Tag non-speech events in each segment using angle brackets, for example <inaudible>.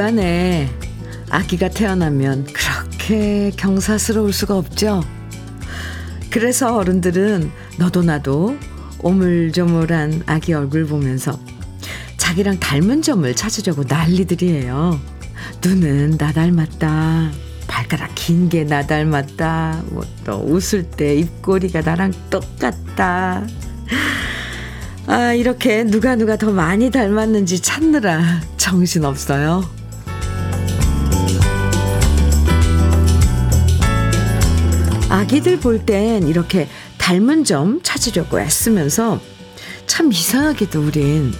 집안에 아기가 태어나면 그렇게 경사스러울 수가 없죠. 그래서 어른들은 너도 나도 오물조물한 아기 얼굴 보면서 자기랑 닮은 점을 찾으려고 난리들이에요. 눈은 나 닮았다. 발가락 긴 게 나 닮았다. 뭐 또 웃을 때 입꼬리가 나랑 똑같다. 아, 이렇게 누가 누가 더 많이 닮았는지 찾느라 정신 없어요. 아기들 볼 땐 이렇게 닮은 점 찾으려고 애쓰면서 참 이상하게도 우린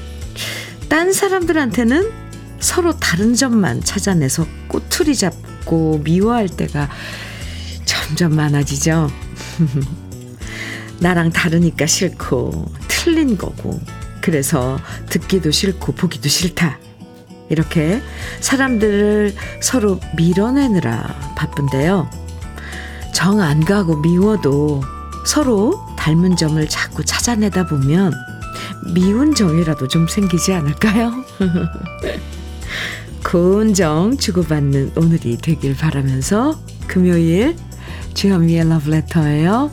딴 사람들한테는 서로 다른 점만 찾아내서 꼬투리 잡고 미워할 때가 점점 많아지죠. <laughs> 나랑 다르니까 싫고 틀린 거고 그래서 듣기도 싫고 보기도 싫다. 이렇게 사람들을 서로 밀어내느라 바쁜데요. 정 안 가고 미워도 서로 닮은 점을 자꾸 찾아내다 보면 미운 정이라도 좀 생기지 않을까요? <laughs> 고운 정 주고받는 오늘이 되길 바라면서 금요일 주현미의 러브레터예요.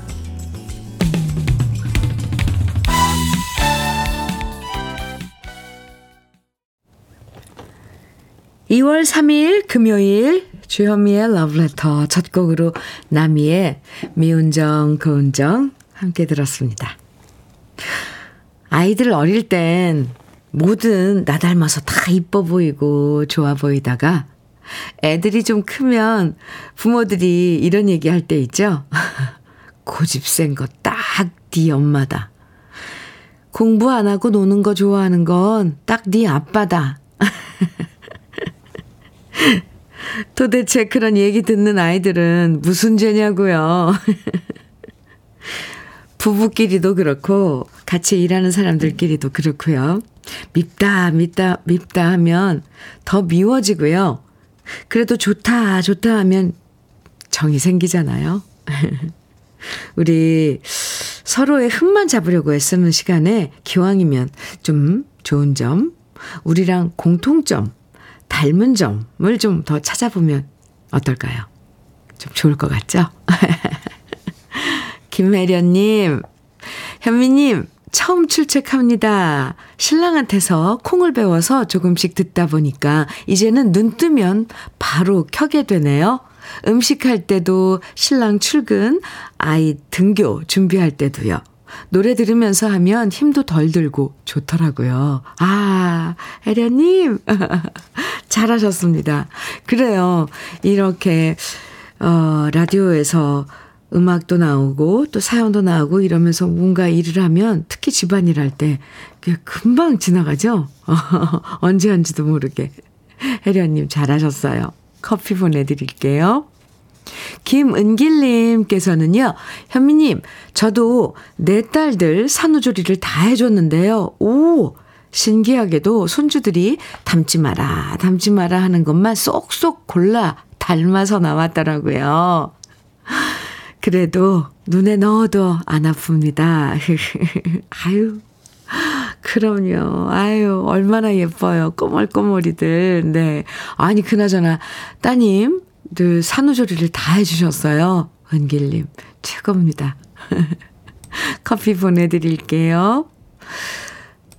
2월 3일 금요일 주현미의 러브레터 첫 곡으로 나미의 미운정 고운정 함께 들었습니다. 아이들 어릴 땐 뭐든 나 닮아서 다 이뻐 보이고 좋아 보이다가 애들이 좀 크면 부모들이 이런 얘기 할 때 있죠. <laughs> 고집 센 거 딱 네 엄마다. 공부 안 하고 노는 거 좋아하는 건 딱 네 아빠다. <laughs> 도대체 그런 얘기 듣는 아이들은 무슨 죄냐고요. <laughs> 부부끼리도 그렇고 같이 일하는 사람들끼리도 그렇고요. 밉다 밉다 밉다 하면 더 미워지고요. 그래도 좋다 좋다 하면 정이 생기잖아요. <laughs> 우리 서로의 흠만 잡으려고 애쓰는 시간에 기왕이면 좀 좋은 점, 우리랑 공통점 닮은 점을 좀 더 찾아보면 어떨까요? 좀 좋을 것 같죠? <laughs> 김혜련님, 현미님, 처음 출첵합니다. 신랑한테서 콩을 배워서 조금씩 듣다 보니까 이제는 눈 뜨면 바로 켜게 되네요. 음식할 때도 신랑 출근, 아이 등교 준비할 때도요. 노래 들으면서 하면 힘도 덜 들고 좋더라고요. 아, 혜련님. <laughs> 잘하셨습니다. 그래요. 이렇게, 어, 라디오에서 음악도 나오고 또 사연도 나오고 이러면서 뭔가 일을 하면 특히 집안일 할 때 금방 지나가죠? <laughs> 언제 한지도 모르게. 혜련님 잘하셨어요. 커피 보내드릴게요. 김은길님께서는요, 현미님, 저도 내 딸들 산후조리를 다 해줬는데요. 오! 신기하게도 손주들이 닮지 마라, 닮지 마라 하는 것만 쏙쏙 골라 닮아서 나왔더라고요. 그래도 눈에 넣어도 안 아픕니다. <laughs> 아유, 그럼요. 아유, 얼마나 예뻐요. 꼬물꼬물이들. 네. 아니, 그나저나, 따님, 늘 산후조리를 다 해주셨어요. 은길님, 최고입니다. <laughs> 커피 보내드릴게요.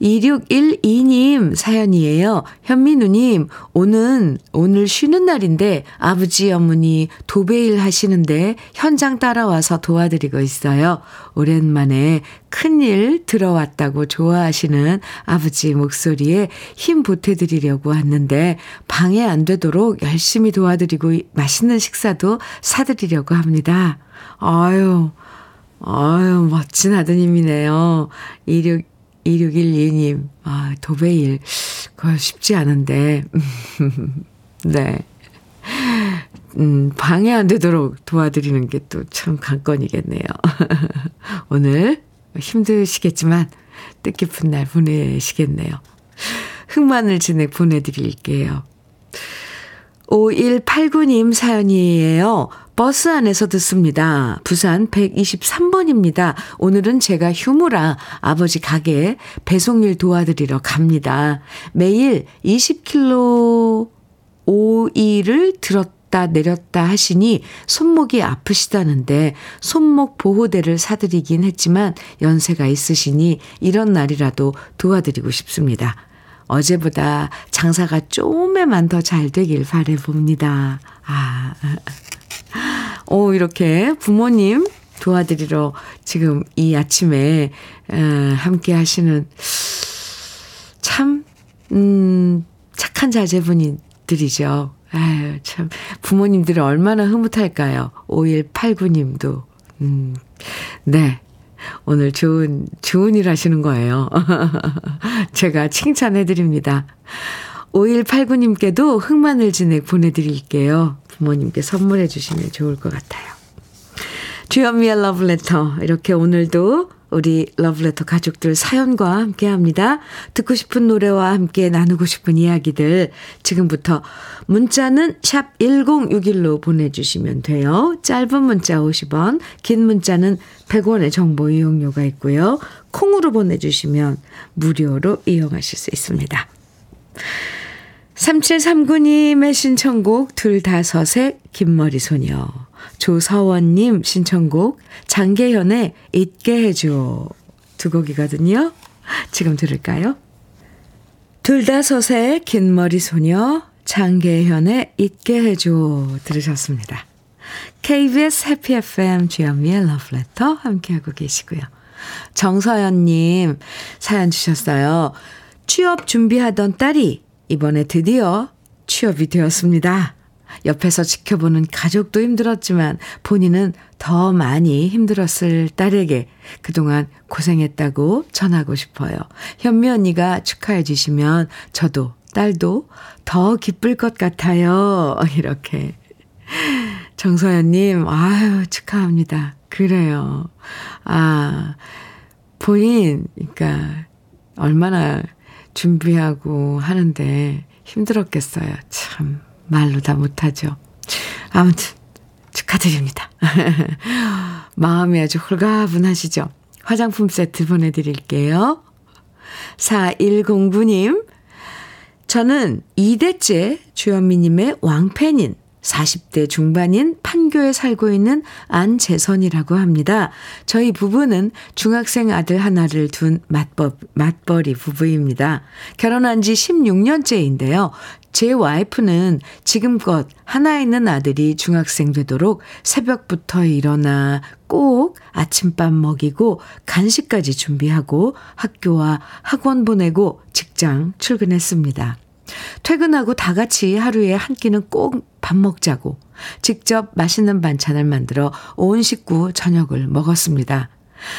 2612님 사연이에요. 현민우님, 오는, 오늘 쉬는 날인데 아버지 어머니 도배일 하시는데 현장 따라와서 도와드리고 있어요. 오랜만에 큰일 들어왔다고 좋아하시는 아버지 목소리에 힘 보태드리려고 왔는데 방해 안 되도록 열심히 도와드리고 맛있는 식사도 사드리려고 합니다. 아유, 아유, 멋진 아드님이네요. 26 2612님, 아, 도배일. 그거 쉽지 않은데. <laughs> 네. 음, 방해 안 되도록 도와드리는 게 또 참 관건이겠네요. <laughs> 오늘 힘드시겠지만 뜻깊은 날 보내시겠네요. 흑마늘 진액 보내드릴게요. 5189님 사연이에요. 버스 안에서 듣습니다. 부산 123번입니다. 오늘은 제가 휴무라 아버지 가게에 배송일 도와드리러 갑니다. 매일 20km 오이를 들었다 내렸다 하시니 손목이 아프시다는데 손목 보호대를 사드리긴 했지만 연세가 있으시니 이런 날이라도 도와드리고 싶습니다. 어제보다 장사가 좀에만 더 잘 되길 바래봅니다. 아, 오, 이렇게 부모님 도와드리러 지금 이 아침에 함께 하시는 참, 음, 착한 자제분들이죠. 아유, 참, 부모님들은 얼마나 흐뭇할까요? 5189님도. 음, 네. 오늘 좋은, 좋은 일 하시는 거예요. <laughs> 제가 칭찬해 드립니다. 5189님께도 흑마늘 진액 보내드릴게요. 부모님께 선물해 주시면 좋을 것 같아요. 주현미의 러브레터. 이렇게 오늘도 우리 러브레터 가족들 사연과 함께 합니다. 듣고 싶은 노래와 함께 나누고 싶은 이야기들 지금부터 문자는 샵 1061로 보내주시면 돼요. 짧은 문자 50원, 긴 문자는 100원의 정보 이용료가 있고요. 콩으로 보내주시면 무료로 이용하실 수 있습니다. 3739님의 신청곡 둘 다섯의 긴머리 소녀. 조서원님 신청곡 장계현의 잊게 해줘 두 곡이거든요. 지금 들을까요? 둘다섯의 긴 머리 소녀 장계현의 잊게 해줘 들으셨습니다. KBS 해피 FM 주현미의 러브레터 함께하고 계시고요. 정서연님 사연 주셨어요. 취업 준비하던 딸이 이번에 드디어 취업이 되었습니다. 옆에서 지켜보는 가족도 힘들었지만 본인은 더 많이 힘들었을 딸에게 그동안 고생했다고 전하고 싶어요. 현미 언니가 축하해 주시면 저도 딸도 더 기쁠 것 같아요. <laughs> 이렇게. 정서연님, 아유, 축하합니다. 그래요. 아, 본인, 그러니까, 얼마나 준비하고 하는데 힘들었겠어요. 참. 말로 다 못하죠. 아무튼 축하드립니다. <laughs> 마음이 아주 홀가분하시죠? 화장품 세트 보내드릴게요. 4109님, 저는 2대째 주현미님의 왕팬인 40대 중반인 판교에 살고 있는 안재선이라고 합니다. 저희 부부는 중학생 아들 하나를 둔 맞법, 맞벌이 부부입니다. 결혼한 지 16년째인데요. 제 와이프는 지금껏 하나 있는 아들이 중학생 되도록 새벽부터 일어나 꼭 아침밥 먹이고 간식까지 준비하고 학교와 학원 보내고 직장 출근했습니다. 퇴근하고 다 같이 하루에 한 끼는 꼭 밥 먹자고 직접 맛있는 반찬을 만들어 온 식구 저녁을 먹었습니다.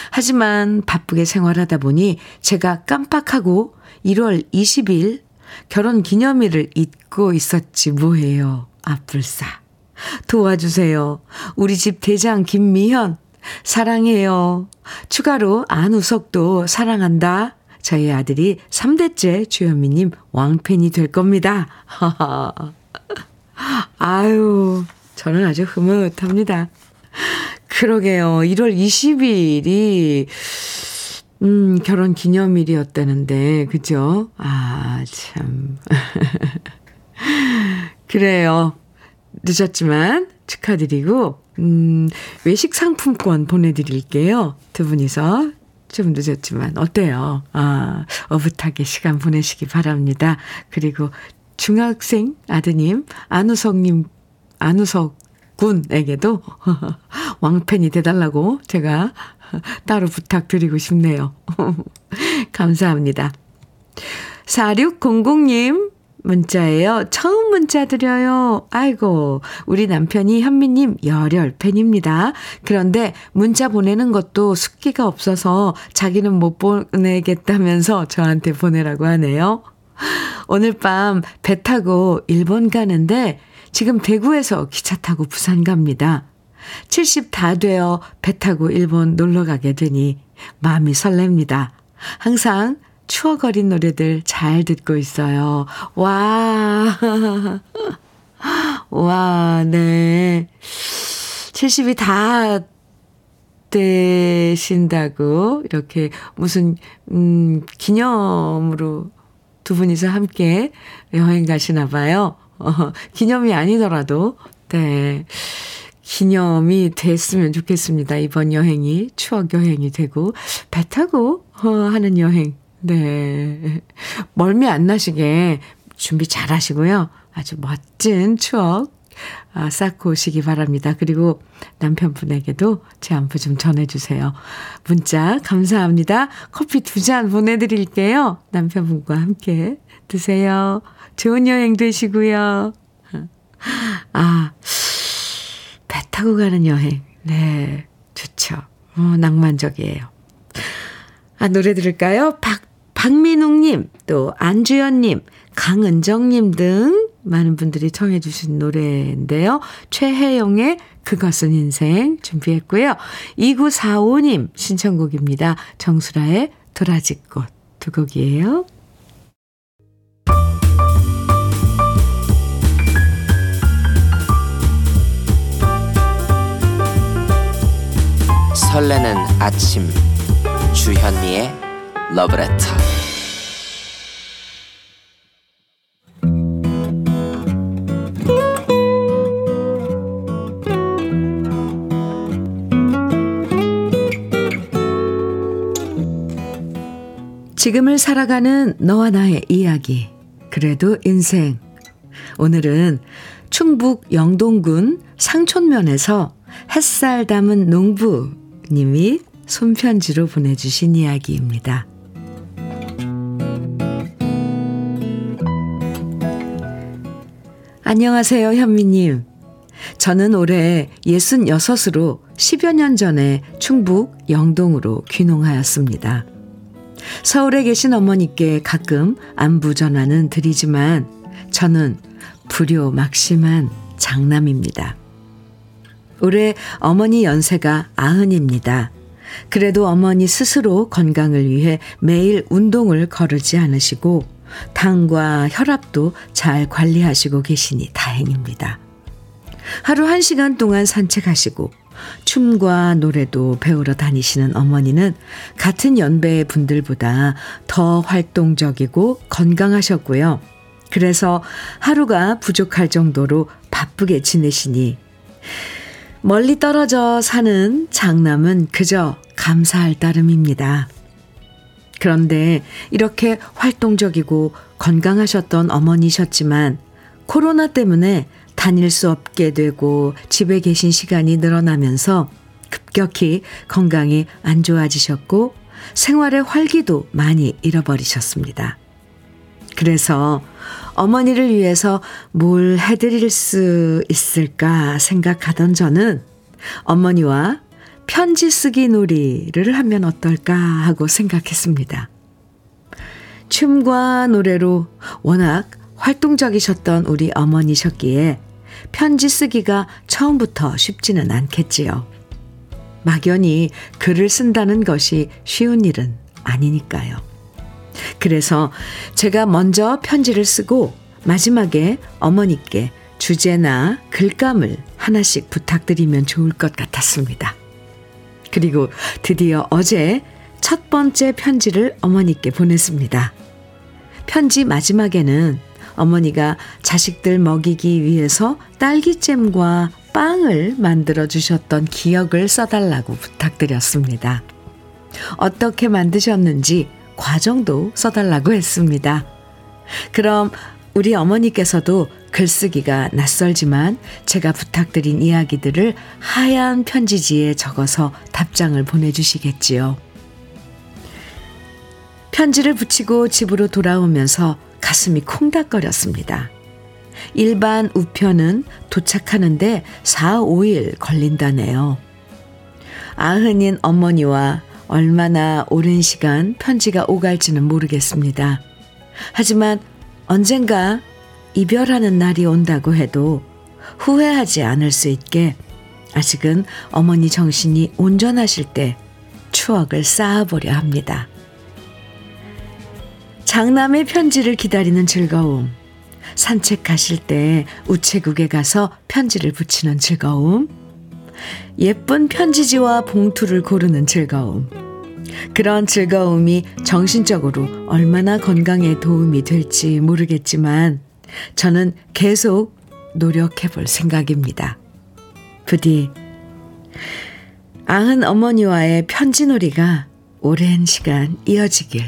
하지만 바쁘게 생활하다 보니 제가 깜빡하고 1월 20일 결혼 기념일을 잊고 있었지 뭐해요. 아불싸. 도와주세요. 우리 집 대장 김미현 사랑해요. 추가로 안우석도 사랑한다. 저희 아들이 3대째 주현미님 왕팬이 될 겁니다. <laughs> 아유, 저는 아주 흐뭇합니다. 그러게요. 1월 20일이, 음, 결혼 기념일이었다는데, 그죠? 아, 참. <laughs> 그래요. 늦었지만 축하드리고, 음, 외식 상품권 보내드릴게요. 두 분이서 좀 늦었지만 어때요? 아, 어붓하게 시간 보내시기 바랍니다. 그리고 중학생 아드님 안우석님 안우석 군에게도 <laughs> 왕팬이 돼달라고 제가 따로 부탁드리고 싶네요. <laughs> 감사합니다. 4600님 문자예요. 처음 문자 드려요. 아이고, 우리 남편이 현미님 열혈 팬입니다. 그런데 문자 보내는 것도 숙기가 없어서 자기는 못 보내겠다면서 저한테 보내라고 하네요. 오늘 밤 배 타고 일본 가는데 지금 대구에서 기차 타고 부산 갑니다. 70 다 되어 배 타고 일본 놀러 가게 되니 마음이 설렙니다. 항상 추억 어린 노래들 잘 듣고 있어요. 와. <laughs> 와, 네. 70이 다 되신다고, 이렇게 무슨, 음, 기념으로 두 분이서 함께 여행 가시나 봐요. 어, <laughs> 기념이 아니더라도, 네. 기념이 됐으면 좋겠습니다. 이번 여행이 추억 여행이 되고, 배 타고 어, 하는 여행. 네. 멀미 안 나시게 준비 잘 하시고요. 아주 멋진 추억 아, 쌓고 오시기 바랍니다. 그리고 남편분에게도 제 안부 좀 전해주세요. 문자 감사합니다. 커피 두 잔 보내드릴게요. 남편분과 함께 드세요. 좋은 여행 되시고요. 아, 배 타고 가는 여행. 네, 좋죠. 어, 낭만적이에요. 아, 노래 들을까요? 박, 박민웅님, 또 안주연님, 강은정님 등 많은 분들이 청해 주신 노래인데요. 최혜영의 그것은 인생 준비했고요. 2945님 신청곡입니다. 정수라의 도라지꽃 두 곡이에요. 설레는 아침 주현미의 러브레터 지금을 살아가는 너와 나의 이야기. 그래도 인생. 오늘은 충북 영동군 상촌면에서 햇살 담은 농부님이 손편지로 보내주신 이야기입니다. 안녕하세요, 현미님. 저는 올해 66으로 10여 년 전에 충북 영동으로 귀농하였습니다. 서울에 계신 어머니께 가끔 안부 전화는 드리지만 저는 불효 막심한 장남입니다. 올해 어머니 연세가 아흔입니다. 그래도 어머니 스스로 건강을 위해 매일 운동을 거르지 않으시고 당과 혈압도 잘 관리하시고 계시니 다행입니다. 하루 한 시간 동안 산책하시고 춤과 노래도 배우러 다니시는 어머니는 같은 연배의 분들보다 더 활동적이고 건강하셨고요. 그래서 하루가 부족할 정도로 바쁘게 지내시니 멀리 떨어져 사는 장남은 그저 감사할 따름입니다. 그런데 이렇게 활동적이고 건강하셨던 어머니셨지만 코로나 때문에 다닐 수 없게 되고 집에 계신 시간이 늘어나면서 급격히 건강이 안 좋아지셨고 생활의 활기도 많이 잃어버리셨습니다. 그래서 어머니를 위해서 뭘 해드릴 수 있을까 생각하던 저는 어머니와 편지 쓰기 놀이를 하면 어떨까 하고 생각했습니다. 춤과 노래로 워낙 활동적이셨던 우리 어머니셨기에 편지 쓰기가 처음부터 쉽지는 않겠지요. 막연히 글을 쓴다는 것이 쉬운 일은 아니니까요. 그래서 제가 먼저 편지를 쓰고 마지막에 어머니께 주제나 글감을 하나씩 부탁드리면 좋을 것 같았습니다. 그리고 드디어 어제 첫 번째 편지를 어머니께 보냈습니다. 편지 마지막에는 어머니가 자식들 먹이기 위해서 딸기잼과 빵을 만들어 주셨던 기억을 써달라고 부탁드렸습니다. 어떻게 만드셨는지 과정도 써달라고 했습니다. 그럼 우리 어머니께서도 글쓰기가 낯설지만 제가 부탁드린 이야기들을 하얀 편지지에 적어서 답장을 보내주시겠지요. 편지를 붙이고 집으로 돌아오면서 가슴이 콩닥거렸습니다. 일반 우편은 도착하는데 4, 5일 걸린다네요. 아흔인 어머니와 얼마나 오랜 시간 편지가 오갈지는 모르겠습니다. 하지만 언젠가 이별하는 날이 온다고 해도 후회하지 않을 수 있게 아직은 어머니 정신이 온전하실 때 추억을 쌓아보려 합니다. 장남의 편지를 기다리는 즐거움. 산책하실 때 우체국에 가서 편지를 붙이는 즐거움. 예쁜 편지지와 봉투를 고르는 즐거움. 그런 즐거움이 정신적으로 얼마나 건강에 도움이 될지 모르겠지만 저는 계속 노력해 볼 생각입니다. 부디, 아흔 어머니와의 편지놀이가 오랜 시간 이어지길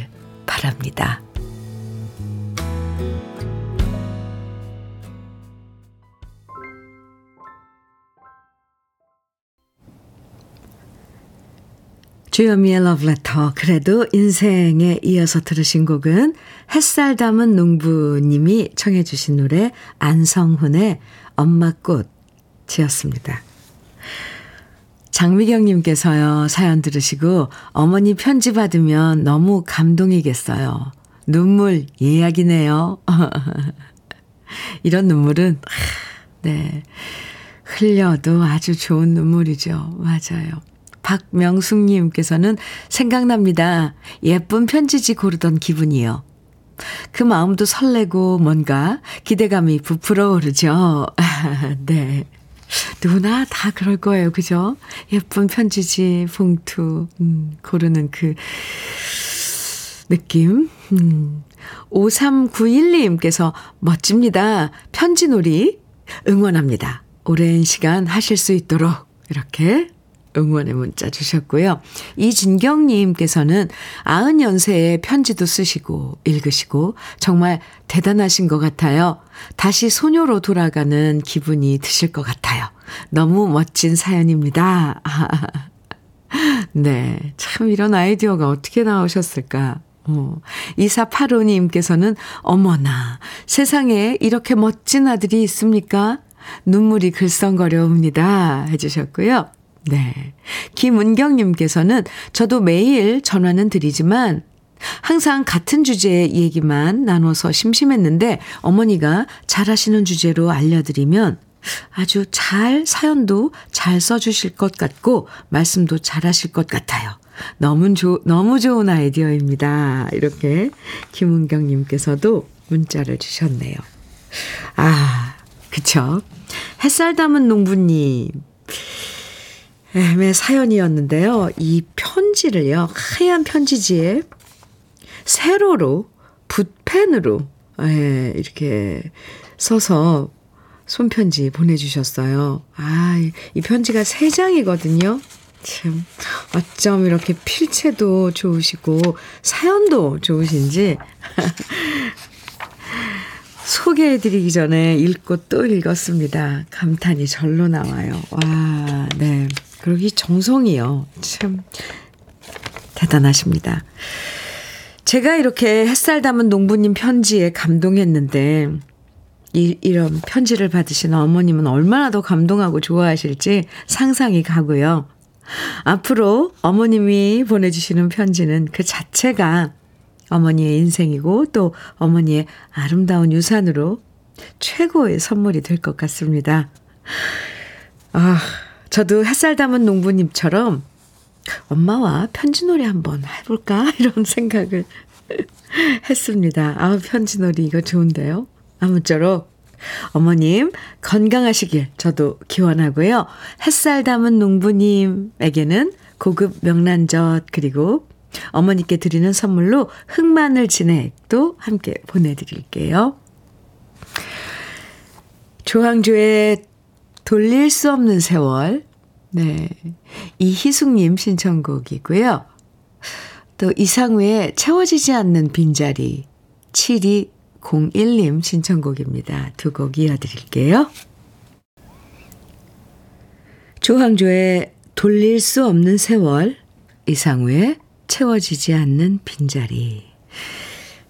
바랍니다. 주여미의 러브레터 그래도 인생에 이어서 들으신 곡은 햇살 담은 농부님이 청해 주신 노래 안성훈의 엄마꽃이었습니다. 장미경님께서요 사연 들으시고 어머니 편지 받으면 너무 감동이겠어요. 눈물 예약이네요. <laughs> 이런 눈물은 네 흘려도 아주 좋은 눈물이죠. 맞아요. 박명숙님께서는 생각납니다. 예쁜 편지지 고르던 기분이요. 그 마음도 설레고 뭔가 기대감이 부풀어 오르죠. <laughs> 네. 누구나 다 그럴 거예요. 그죠? 예쁜 편지지, 봉투, 음, 고르는 그 느낌. 음. 5391님께서 멋집니다. 편지놀이 응원합니다. 오랜 시간 하실 수 있도록 이렇게 응원의 문자 주셨고요. 이진경님께서는 90연세에 편지도 쓰시고 읽으시고 정말 대단하신 것 같아요. 다시 소녀로 돌아가는 기분이 드실 것 같아요. 너무 멋진 사연입니다. <laughs> 네. 참 이런 아이디어가 어떻게 나오셨을까? 어. 2485님께서는 어머나 세상에 이렇게 멋진 아들이 있습니까? 눈물이 글썽거려옵니다. 해주셨고요. 네. 김은경님께서는 저도 매일 전화는 드리지만 항상 같은 주제의 얘기만 나눠서 심심했는데 어머니가 잘하시는 주제로 알려드리면 아주 잘 사연도 잘 써주실 것 같고 말씀도 잘하실 것 같아요. 너무 조, 너무 좋은 아이디어입니다. 이렇게 김은경님께서도 문자를 주셨네요. 아, 그쵸. 햇살 담은 농부님. 의 사연이었는데요. 이 편지를요, 하얀 편지지에 세로로, 붓펜으로, 예, 이렇게 써서 손편지 보내주셨어요. 아, 이 편지가 세 장이거든요. 참, 어쩜 이렇게 필체도 좋으시고, 사연도 좋으신지, <laughs> 소개해드리기 전에 읽고 또 읽었습니다. 감탄이 절로 나와요. 와, 네. 그러기 정성이요. 참 대단하십니다. 제가 이렇게 햇살 담은 농부님 편지에 감동했는데 이, 이런 편지를 받으신 어머님은 얼마나 더 감동하고 좋아하실지 상상이 가고요. 앞으로 어머님이 보내주시는 편지는 그 자체가 어머니의 인생이고 또 어머니의 아름다운 유산으로 최고의 선물이 될 것 같습니다. 아, 저도 햇살 담은 농부님처럼 엄마와 편지놀이 한번 해볼까? <laughs> 이런 생각을 <laughs> 했습니다. 아, 편지놀이 이거 좋은데요? 아무쪼록 어머님 건강하시길 저도 기원하고요. 햇살 담은 농부님에게는 고급 명란젓 그리고 어머니께 드리는 선물로 흑마늘 진액도 함께 보내드릴게요. 조항조의 돌릴 수 없는 세월. 네. 이희숙님 신청곡이고요. 또 이상우의 채워지지 않는 빈자리. 7201님 신청곡입니다. 두 곡 이어드릴게요. 조항조의 돌릴 수 없는 세월. 이상우의 채워지지 않는 빈자리.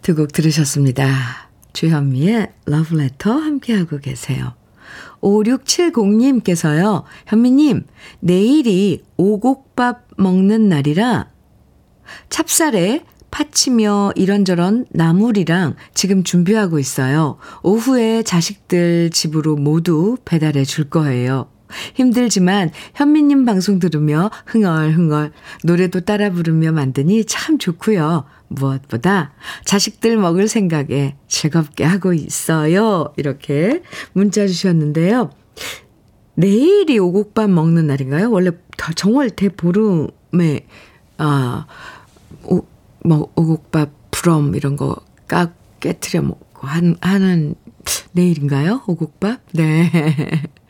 두 곡 들으셨습니다. 주현미의 러브레터 함께하고 계세요. 5670님께서요, 현미님, 내일이 오곡밥 먹는 날이라 찹쌀에 파치며 이런저런 나물이랑 지금 준비하고 있어요. 오후에 자식들 집으로 모두 배달해 줄 거예요. 힘들지만 현미님 방송 들으며 흥얼흥얼 노래도 따라 부르며 만드니 참 좋고요. 무엇보다 자식들 먹을 생각에 즐겁게 하고 있어요. 이렇게 문자 주셨는데요. 내일이 오곡밥 먹는 날인가요? 원래 정월 대보름에 아, 오, 뭐 오곡밥, 부럼 이런 거 까, 깨트려 먹고 한, 하는 내일인가요? 오곡밥? 네. <laughs>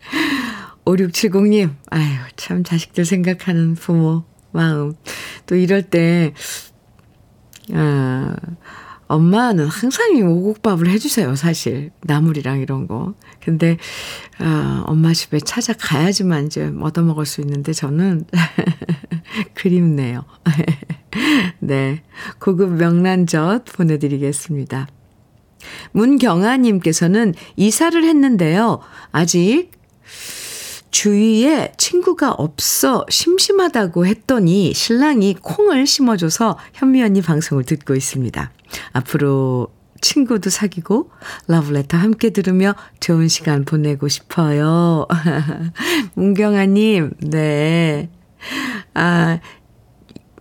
5670님, 아유, 참 자식들 생각하는 부모 마음. 또 이럴 때, 아, 엄마는 항상 오곡밥을 해주세요, 사실. 나물이랑 이런 거. 근데, 아, 엄마 집에 찾아가야지만 이제 얻어먹을 수 있는데 저는 <laughs> 그립네요. <laughs> 네. 고급 명란젓 보내드리겠습니다. 문경아님께서는 이사를 했는데요. 아직 주위에 친구가 없어 심심하다고 했더니 신랑이 콩을 심어줘서 현미 언니 방송을 듣고 있습니다. 앞으로 친구도 사귀고 러브레터 함께 들으며 좋은 시간 보내고 싶어요. <laughs> 문경아님, 네. 아,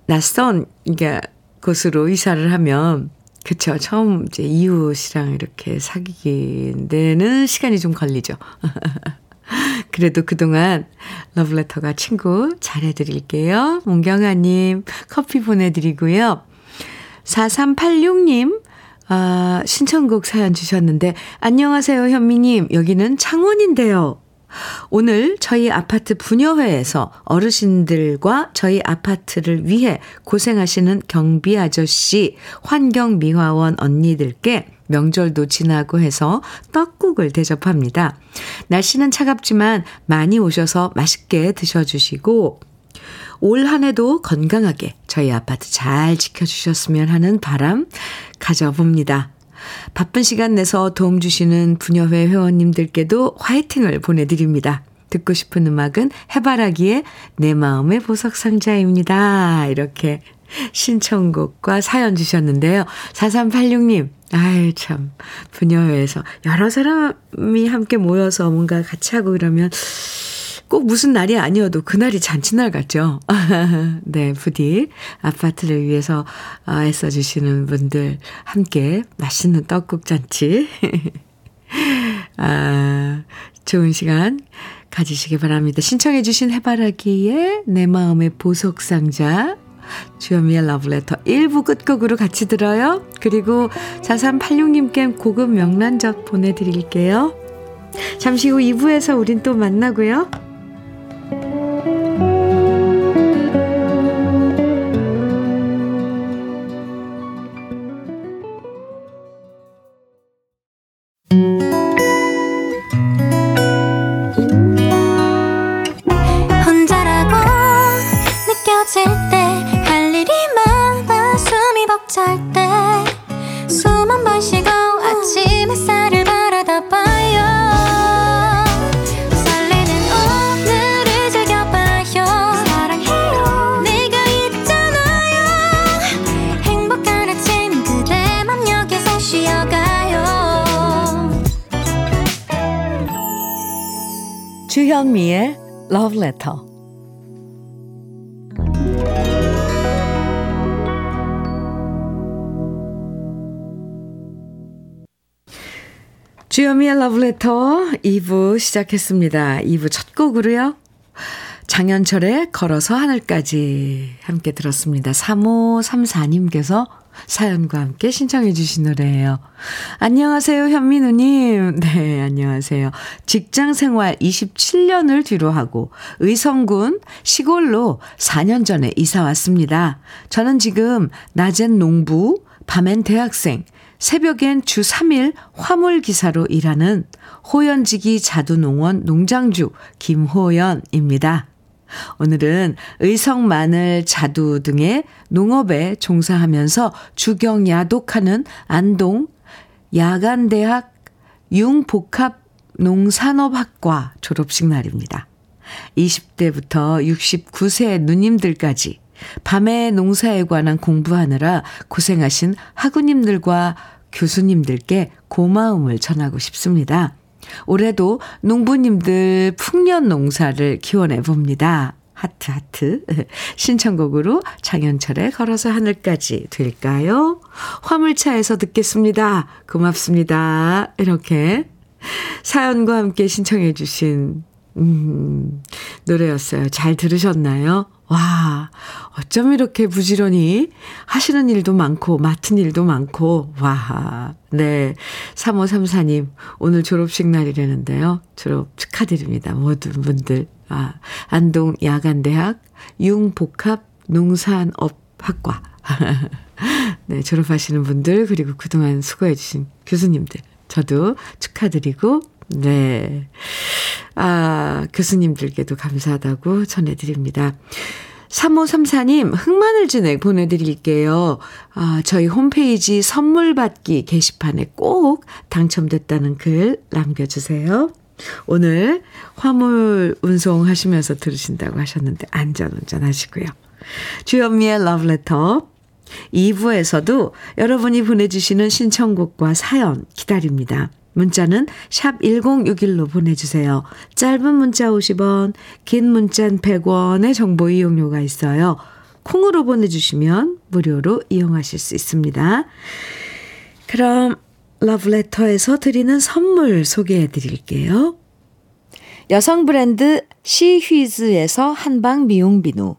낯선, 이게, 곳으로 이사를 하면, 그쵸. 처음 이제 이웃이랑 이렇게 사귀는 데는 시간이 좀 걸리죠. <laughs> <laughs> 그래도 그동안 러브레터가 친구 잘해드릴게요. 문경아님 커피 보내드리고요. 4386님, 아, 신청곡 사연 주셨는데, 안녕하세요, 현미님. 여기는 창원인데요. 오늘 저희 아파트 분여회에서 어르신들과 저희 아파트를 위해 고생하시는 경비 아저씨, 환경미화원 언니들께 명절도 지나고 해서 떡국을 대접합니다. 날씨는 차갑지만 많이 오셔서 맛있게 드셔주시고 올 한 해도 건강하게 저희 아파트 잘 지켜주셨으면 하는 바람 가져봅니다. 바쁜 시간 내서 도움 주시는 분여회 회원님들께도 화이팅을 보내드립니다. 듣고 싶은 음악은 해바라기의 내 마음의 보석 상자입니다. 이렇게 신청곡과 사연 주셨는데요. 4386님, 아유, 참, 분여회에서 여러 사람이 함께 모여서 뭔가 같이 하고 이러면 꼭 무슨 날이 아니어도 그날이 잔치날 같죠. <laughs> 네, 부디 아파트를 위해서 아, 애써주시는 분들 함께 맛있는 떡국 잔치. <laughs> 아, 좋은 시간 가지시기 바랍니다. 신청해주신 해바라기의 내 마음의 보석상자 주현미의 러브레터 1부 끝곡으로 같이 들어요. 그리고 4386님께 고급 명란젓 보내드릴게요. 잠시 후 2부에서 우린 또 만나고요. 주현미의 Love Letter. 주현미의 Love Letter 2부 시작했습니다. 2부 첫 곡으로요. 장현철의 걸어서 하늘까지 함께 들었습니다. 3534님께서 사연과 함께 신청해 주신 노래예요. 안녕하세요, 현민우님. <laughs> 네, 안녕하세요. 직장 생활 27년을 뒤로 하고 의성군 시골로 4년 전에 이사 왔습니다. 저는 지금 낮엔 농부, 밤엔 대학생, 새벽엔 주 3일 화물 기사로 일하는 호연지기 자두농원 농장주 김호연입니다. 오늘은 의성 마늘 자두 등의 농업에 종사하면서 주경 야독하는 안동 야간대학 융복합 농산업학과 졸업식 날입니다. 20대부터 69세 누님들까지 밤에 농사에 관한 공부하느라 고생하신 학우님들과 교수님들께 고마움을 전하고 싶습니다. 올해도 농부님들 풍년 농사를 기원해 봅니다. 하트 하트 <laughs> 신청곡으로 장현철의 걸어서 하늘까지 될까요? 화물차에서 듣겠습니다. 고맙습니다. 이렇게 사연과 함께 신청해 주신 음, 노래였어요. 잘 들으셨나요? 와, 어쩜 이렇게 부지런히 하시는 일도 많고, 맡은 일도 많고, 와, 네. 3534님, 오늘 졸업식 날이라는데요. 졸업 축하드립니다. 모든 분들. 아, 안동 야간대학 융복합 농산업학과. <laughs> 네, 졸업하시는 분들, 그리고 그동안 수고해주신 교수님들, 저도 축하드리고, 네. 아, 교수님들께도 감사하다고 전해드립니다. 3534님, 흑마늘 진액 보내드릴게요. 아, 저희 홈페이지 선물 받기 게시판에 꼭 당첨됐다는 글 남겨주세요. 오늘 화물 운송하시면서 들으신다고 하셨는데, 안전운전 하시고요. 주현미의 러브레터 2부에서도 여러분이 보내주시는 신청곡과 사연 기다립니다. 문자는 샵 1061로 보내주세요. 짧은 문자 50원, 긴 문자는 100원의 정보 이용료가 있어요. 콩으로 보내주시면 무료로 이용하실 수 있습니다. 그럼 러브레터에서 드리는 선물 소개해 드릴게요. 여성 브랜드 시휘즈에서 한방 미용 비누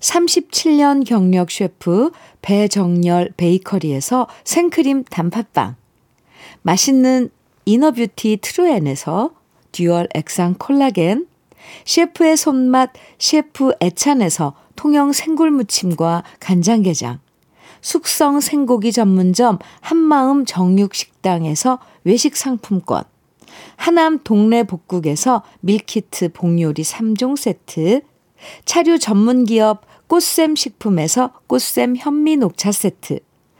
37년 경력 셰프 배정열 베이커리에서 생크림 단팥빵 맛있는 inner beauty 트루엔에서 dual 액상 콜라겐, 셰프의 손맛 셰프 애찬에서 통영 생굴무침과 간장게장, 숙성 생고기 전문점 한마음 정육식당에서 외식 상품권, 하남 동네 복국에서 밀키트 복요리 3종 세트, 차류 전문 기업 꽃샘 식품에서 꽃샘 현미 녹차 세트,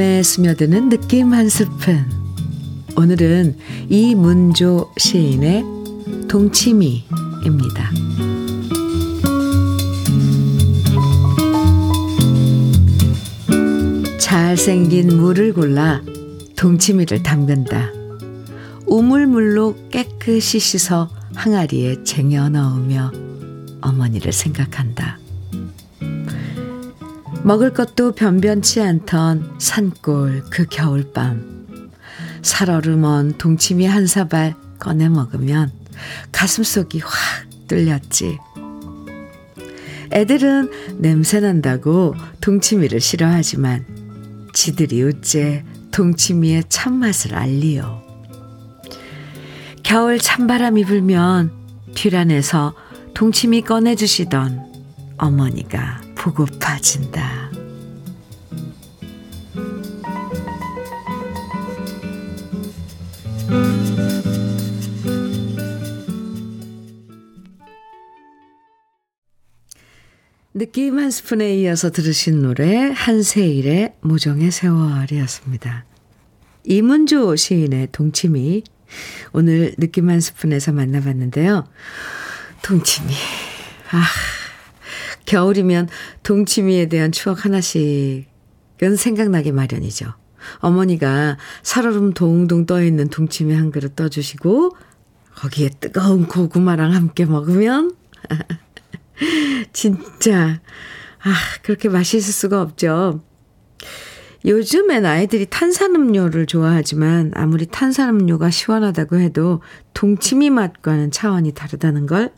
마음에 스며드는 느낌 한 스푼. 오늘은 이문조 시인의 동치미입니다. 잘생긴 물을 골라 동치미를 담근다. 우물물로 깨끗이 씻어 항아리에 쟁여 넣으며 어머니를 생각한다. 먹을 것도 변변치 않던 산골 그 겨울밤. 살얼음언 동치미 한 사발 꺼내 먹으면 가슴속이 확 뚫렸지. 애들은 냄새 난다고 동치미를 싫어하지만 지들이 어째 동치미의 참맛을 알리요. 겨울 찬바람이 불면 뒤란에서 동치미 꺼내주시던 어머니가 보고파진다. 느낌 한 스푼에 이어서 들으신 노래 한세일의 모정의 세월이었습니다. 이문조 시인의 동치미 오늘 느낌 한 스푼에서 만나봤는데요. 동치미 아 겨울이면 동치미에 대한 추억 하나씩 생각나게 마련이죠. 어머니가 살얼음 동동 떠있는 동치미 한 그릇 떠주시고 거기에 뜨거운 고구마랑 함께 먹으면 <laughs> 진짜 아 그렇게 맛있을 수가 없죠. 요즘엔 아이들이 탄산음료를 좋아하지만 아무리 탄산음료가 시원하다고 해도 동치미 맛과는 차원이 다르다는 걸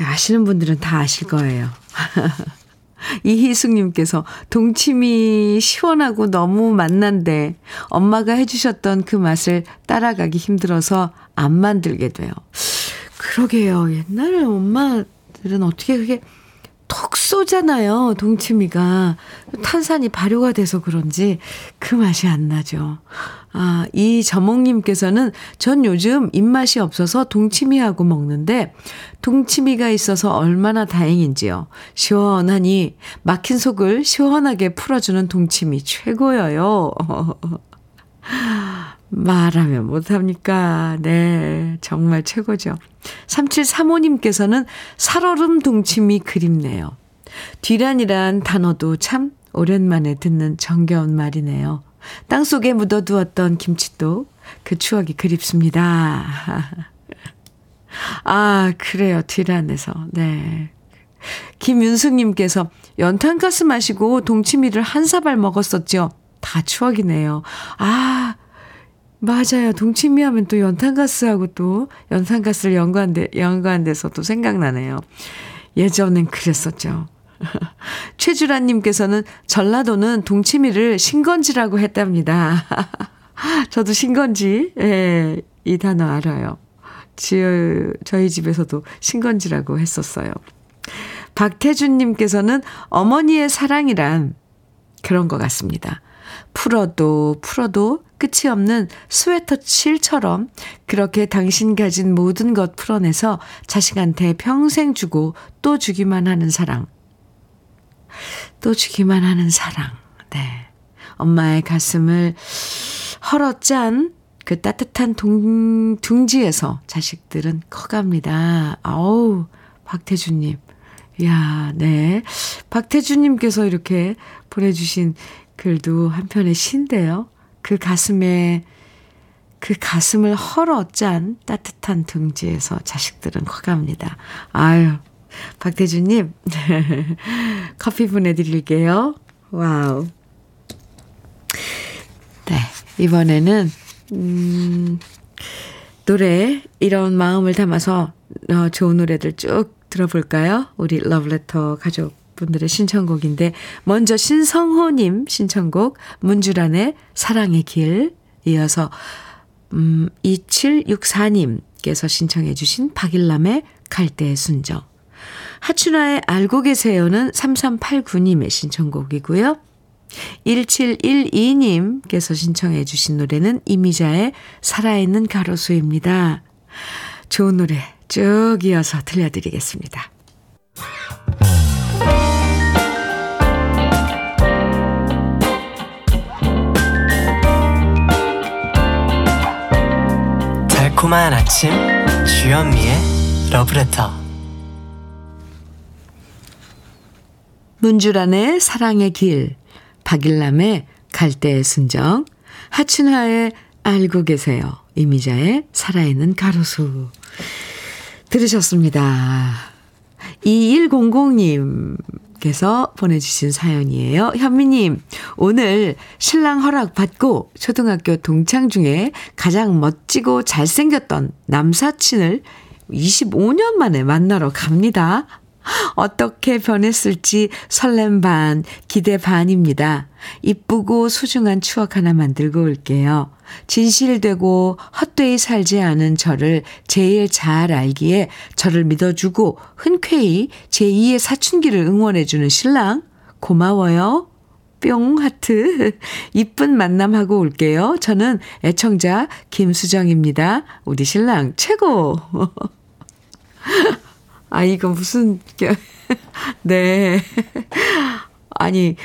아시는 분들은 다 아실 거예요. <laughs> 이희숙님께서 동치미 시원하고 너무 맛난데 엄마가 해주셨던 그 맛을 따라가기 힘들어서 안 만들게 돼요. 그러게요. 옛날에 엄마들은 어떻게 그게 톡 쏘잖아요. 동치미가. 탄산이 발효가 돼서 그런지 그 맛이 안 나죠. 아, 이 저몽님께서는 전 요즘 입맛이 없어서 동치미하고 먹는데 동치미가 있어서 얼마나 다행인지요. 시원하니 막힌 속을 시원하게 풀어주는 동치미 최고여요. <laughs> 말하면 못합니까? 네, 정말 최고죠. 3735님께서는 살얼음 동치미 그립네요. 뒤란이란 단어도 참 오랜만에 듣는 정겨운 말이네요. 땅 속에 묻어두었던 김치도 그 추억이 그립습니다. <laughs> 아, 그래요. 뒤란에서. 네. 김윤숙님께서 연탄가스 마시고 동치미를 한 사발 먹었었죠. 다 추억이네요. 아, 맞아요. 동치미 하면 또 연탄가스하고 또 연탄가스를 연관돼, 연관돼서 또 생각나네요. 예전엔 그랬었죠. <laughs> 최주라님께서는 전라도는 동치미를 신건지라고 했답니다. <laughs> 저도 신건지, 예, 이 단어 알아요. 지, 저희 집에서도 신건지라고 했었어요. 박태준님께서는 어머니의 사랑이란 그런 것 같습니다. 풀어도 풀어도 끝이 없는 스웨터 실처럼 그렇게 당신 가진 모든 것 풀어내서 자식한테 평생 주고 또 주기만 하는 사랑. 또 주기만 하는 사랑. 네. 엄마의 가슴을 헐어 짠 그 따뜻한 동, 둥지에서 자식들은 커갑니다. 아우, 박태주님. 야, 네. 박태주님께서 이렇게 보내주신 글도 한편의 시인데요. 그 가슴에, 그 가슴을 헐어 짠 따뜻한 둥지에서 자식들은 커갑니다. 아유, 박태주님, <laughs> 커피 보내드릴게요. 와우. 네, 이번에는, 음, 노래, 이런 마음을 담아서 어, 좋은 노래들 쭉 들어볼까요? 우리 러브레터 가족 분들의 신청곡인데, 먼저 신성호님 신청곡, 문주란의 사랑의 길, 이어서, 음, 2764님께서 신청해 주신 박일남의 갈대의 순정. 하춘아의 알고 계세요는 3389님의 신청곡이고요. 1712님께서 신청해 주신 노래는 이미자의 살아있는 가로수입니다. 좋은 노래 쭉 이어서 들려드리겠습니다. 달콤한 아침 주현미의 러브레터 문주란의 사랑의 길, 박일남의 갈대의 순정, 하춘화의 알고 계세요. 이미자의 살아있는 가로수. 들으셨습니다. 2100 님께서 보내주신 사연이에요. 현미님, 오늘 신랑 허락 받고 초등학교 동창 중에 가장 멋지고 잘생겼던 남사친을 25년 만에 만나러 갑니다. 어떻게 변했을지 설렘 반, 기대 반입니다. 이쁘고 소중한 추억 하나 만들고 올게요. 진실되고 헛되이 살지 않은 저를 제일 잘 알기에 저를 믿어주고 흔쾌히 제2의 사춘기를 응원해주는 신랑, 고마워요. 뿅 하트. 이쁜 만남하고 올게요. 저는 애청자 김수정입니다. 우리 신랑 최고. <laughs> 아, 이거 무슨, <laughs> 네. 아니,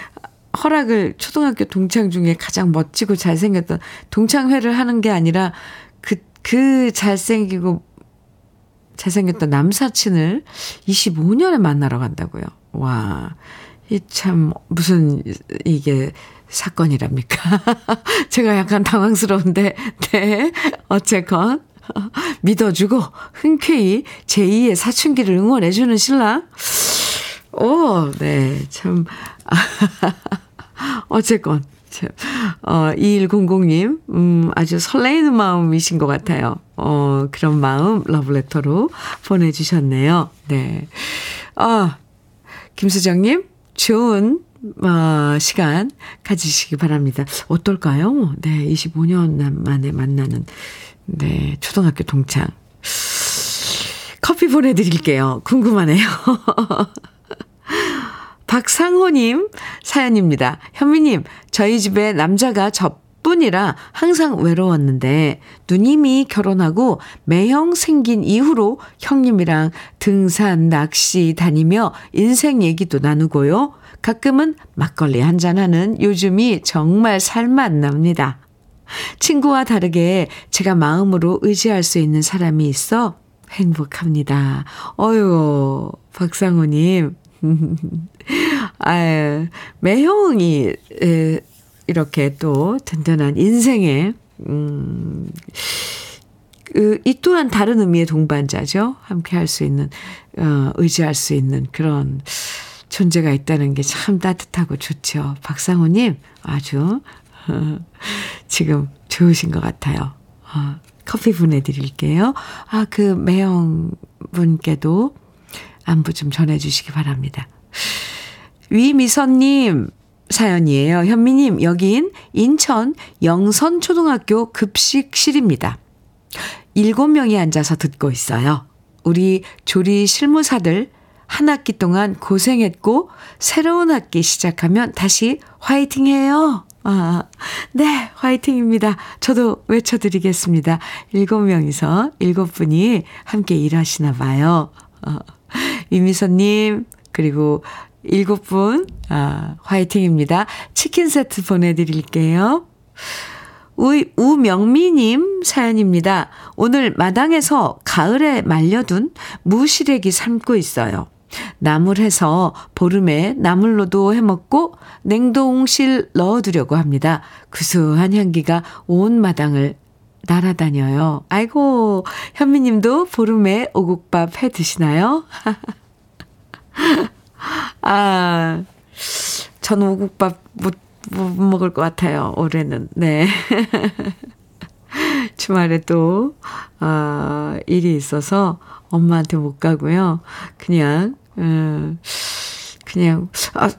허락을 초등학교 동창 중에 가장 멋지고 잘생겼던 동창회를 하는 게 아니라 그, 그 잘생기고 잘생겼던 남사친을 25년에 만나러 간다고요. 와. 이 참, 무슨, 이게 사건이랍니까? <laughs> 제가 약간 당황스러운데, 네. 어쨌건, <laughs> 믿어주고, 흔쾌히 제2의 사춘기를 응원해주는 신랑. 오, 네. 참, <laughs> 어쨌건, 참, 어, 2100님, 음, 아주 설레이는 마음이신 것 같아요. 어, 그런 마음 러브레터로 보내주셨네요. 네. 아, 김수정님, 좋은, 어, 시간 가지시기 바랍니다. 어떨까요? 네, 25년 만에 만나는, 네, 초등학교 동창. 커피 보내드릴게요. 궁금하네요. <laughs> 박상호님 사연입니다. 현미님, 저희 집에 남자가 저뿐이라 항상 외로웠는데 누님이 결혼하고 매형 생긴 이후로 형님이랑 등산, 낚시 다니며 인생 얘기도 나누고요. 가끔은 막걸리 한잔하는 요즘이 정말 살맛 납니다. 친구와 다르게 제가 마음으로 의지할 수 있는 사람이 있어 행복합니다. 어유 박상호님. <laughs> 아유, 매형이, 에, 이렇게 또 든든한 인생에, 음, 그, 이 또한 다른 의미의 동반자죠. 함께 할 수 있는, 어, 의지할 수 있는 그런 존재가 있다는 게 참 따뜻하고 좋죠. 박상호님, 아주, 어, <laughs> 지금 좋으신 것 같아요. 어, 커피 보내드릴게요. 아, 그 매형 분께도 안부 좀 전해주시기 바랍니다. 위미선님 사연이에요. 현미님, 여긴 인천 영선초등학교 급식실입니다. 일곱 명이 앉아서 듣고 있어요. 우리 조리 실무사들 한 학기 동안 고생했고, 새로운 학기 시작하면 다시 화이팅 해요. 아, 네, 화이팅입니다. 저도 외쳐드리겠습니다. 일곱 명이서 일곱 분이 함께 일하시나 봐요. 어, 위미선님, 그리고 일곱 분, 아, 화이팅입니다. 치킨 세트 보내드릴게요. 우, 우명미님 사연입니다. 오늘 마당에서 가을에 말려둔 무시래기 삶고 있어요. 나물해서 보름에 나물로도 해먹고 냉동실 넣어두려고 합니다. 구수한 향기가 온 마당을 날아다녀요. 아이고, 현미님도 보름에 오곡밥 해 드시나요? <laughs> 아, 전 오국밥 못, 못 먹을 것 같아요, 올해는. 네. <laughs> 주말에 또, 아, 일이 있어서 엄마한테 못 가고요. 그냥, 음, 그냥, 아,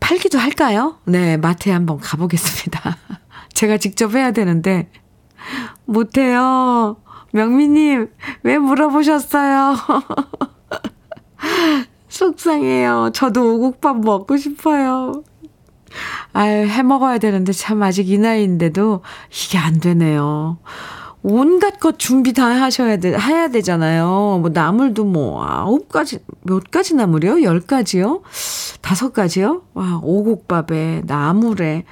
팔기도 할까요? 네, 마트에 한번 가보겠습니다. <laughs> 제가 직접 해야 되는데, 못해요. 명미님, 왜 물어보셨어요? <laughs> 속상해요. 저도 오곡밥 먹고 싶어요. 아유, 해 먹어야 되는데 참 아직 이 나이인데도 이게 안 되네요. 온갖 것 준비 다 하셔야 돼, 해야 되잖아요. 뭐 나물도 뭐 아홉 가지, 몇 가지 나물이요? 열 가지요? 다섯 가지요? 와, 오곡밥에, 나물에.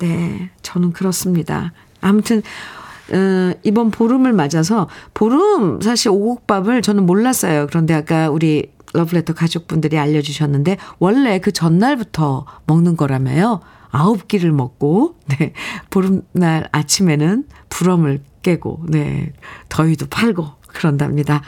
네, 저는 그렇습니다. 아무튼, 어, 이번 보름을 맞아서, 보름 사실 오곡밥을 저는 몰랐어요. 그런데 아까 우리 러브레터 가족분들이 알려주셨는데 원래 그 전날부터 먹는 거라며요. 아홉 끼를 먹고 네 보름날 아침에는 부럼을 깨고 네 더위도 팔고 그런답니다.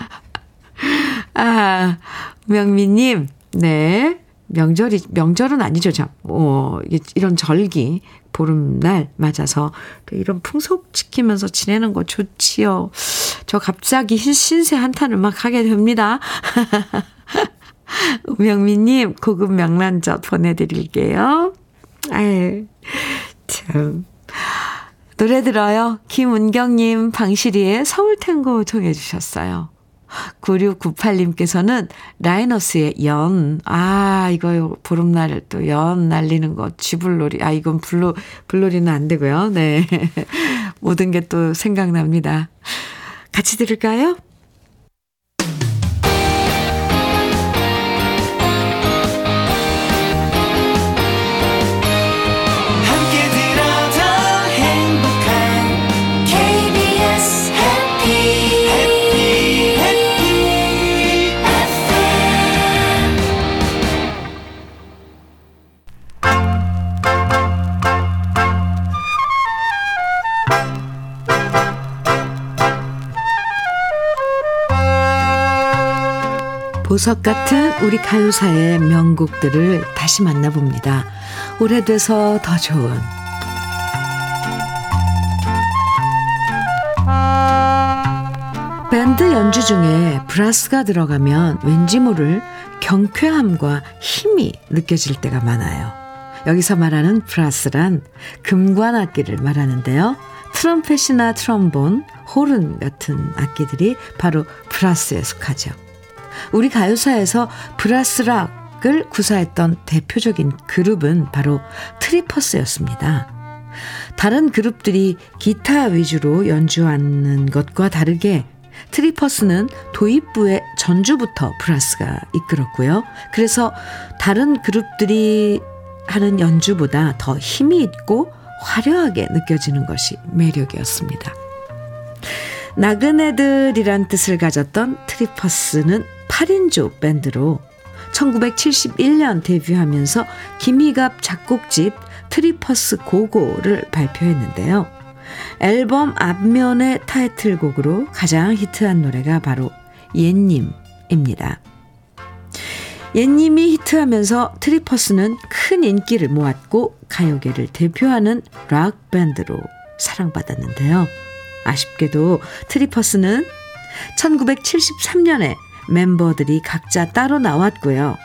아 명미님 네 명절이 명절은 아니죠 참. 어 이런 절기 보름날 맞아서 이런 풍속 지키면서 지내는 거 좋지요. 저 갑자기 신세 한탄을 막 하게 됩니다. <laughs> 우명미님, 고급 명란젓 보내드릴게요. 아유, 참. 노래 들어요. 김은경님, 방시리의 서울탱고 정해주셨어요. 9698님께서는 라이너스의 연. 아, 이거 보름날 또 연 날리는 거, 쥐불놀이. 아, 이건 불로, 불놀이는 안 되고요. 네. <laughs> 모든 게 또 생각납니다. 같이 들을까요? 보석 같은 우리 가요사의 명곡들을 다시 만나봅니다. 오래돼서 더 좋은 밴드 연주 중에 브라스가 들어가면 왠지 모를 경쾌함과 힘이 느껴질 때가 많아요. 여기서 말하는 브라스란 금관 악기를 말하는데요. 트럼펫이나 트럼본, 호른 같은 악기들이 바로 brass에 속하죠. 우리 가요사에서 brass rock을 구사했던 대표적인 그룹은 바로 트리퍼스였습니다. 다른 그룹들이 기타 위주로 연주하는 것과 다르게 트리퍼스는 도입부의 전주부터 brass가 이끌었고요. 그래서 다른 그룹들이 하는 연주보다 더 힘이 있고 화려하게 느껴지는 것이 매력이었습니다. 나그네들이란 뜻을 가졌던 트리퍼스는 8인조 밴드로 1971년 데뷔하면서 김희갑 작곡집 트리퍼스 고고를 발표했는데요. 앨범 앞면의 타이틀곡으로 가장 히트한 노래가 바로 옛님입니다. 옛님이 히트하면서 트리퍼스는 큰 인기를 모았고 가요계를 대표하는 락 밴드로 사랑받았는데요. 아쉽게도 트리퍼스는 1973년에 멤버들이 각자 따로 나왔고요.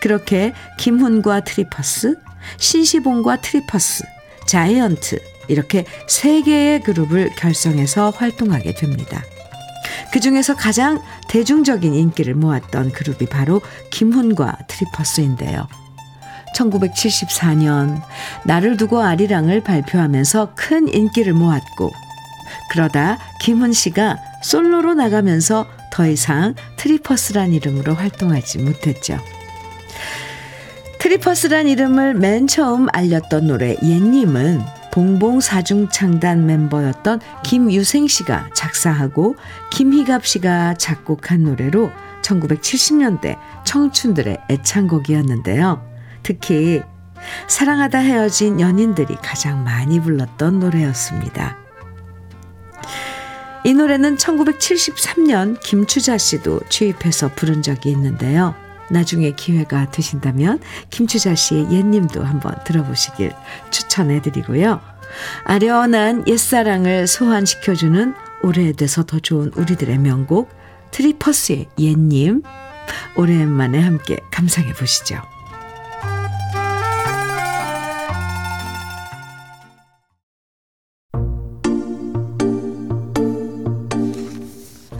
그렇게 김훈과 트리퍼스, 신시봉과 트리퍼스, 자이언트 이렇게 세 개의 그룹을 결성해서 활동하게 됩니다. 그 중에서 가장 대중적인 인기를 모았던 그룹이 바로 김훈과 트리퍼스인데요. 1974년 나를 두고 아리랑을 발표하면서 큰 인기를 모았고 그러다 김훈 씨가 솔로로 나가면서 더 이상 트리퍼스란 이름으로 활동하지 못했죠. 트리퍼스란 이름을 맨 처음 알렸던 노래 옛님은 봉봉 사중창단 멤버였던 김유생 씨가 작사하고 김희갑 씨가 작곡한 노래로 1970년대 청춘들의 애창곡이었는데요. 특히 사랑하다 헤어진 연인들이 가장 많이 불렀던 노래였습니다. 이 노래는 1973년 김추자 씨도 취입해서 부른 적이 있는데요. 나중에 기회가 되신다면 김추자 씨의 옛님도 한번 들어보시길 추천해 드리고요. 아련한 옛사랑을 소환시켜주는 오래돼서 더 좋은 우리들의 명곡 트리퍼스의 옛님 오랜만에 함께 감상해 보시죠.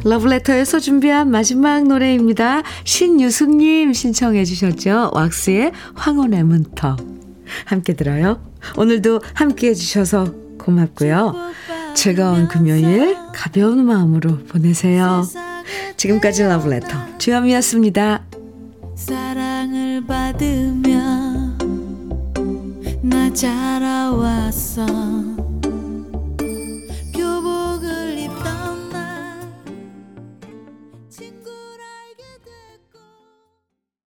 러브레터에서 준비한 마지막 노래입니다. 신유숙님 신청해 주셨죠. 왁스의 황혼의 문턱. 함께 들어요. 오늘도 함께 해주셔서 고맙고요. 즐거운 금요일 가벼운 마음으로 보내세요. 지금까지 러브레터 주현미였습니다. 사랑을 받으며 나 자라왔어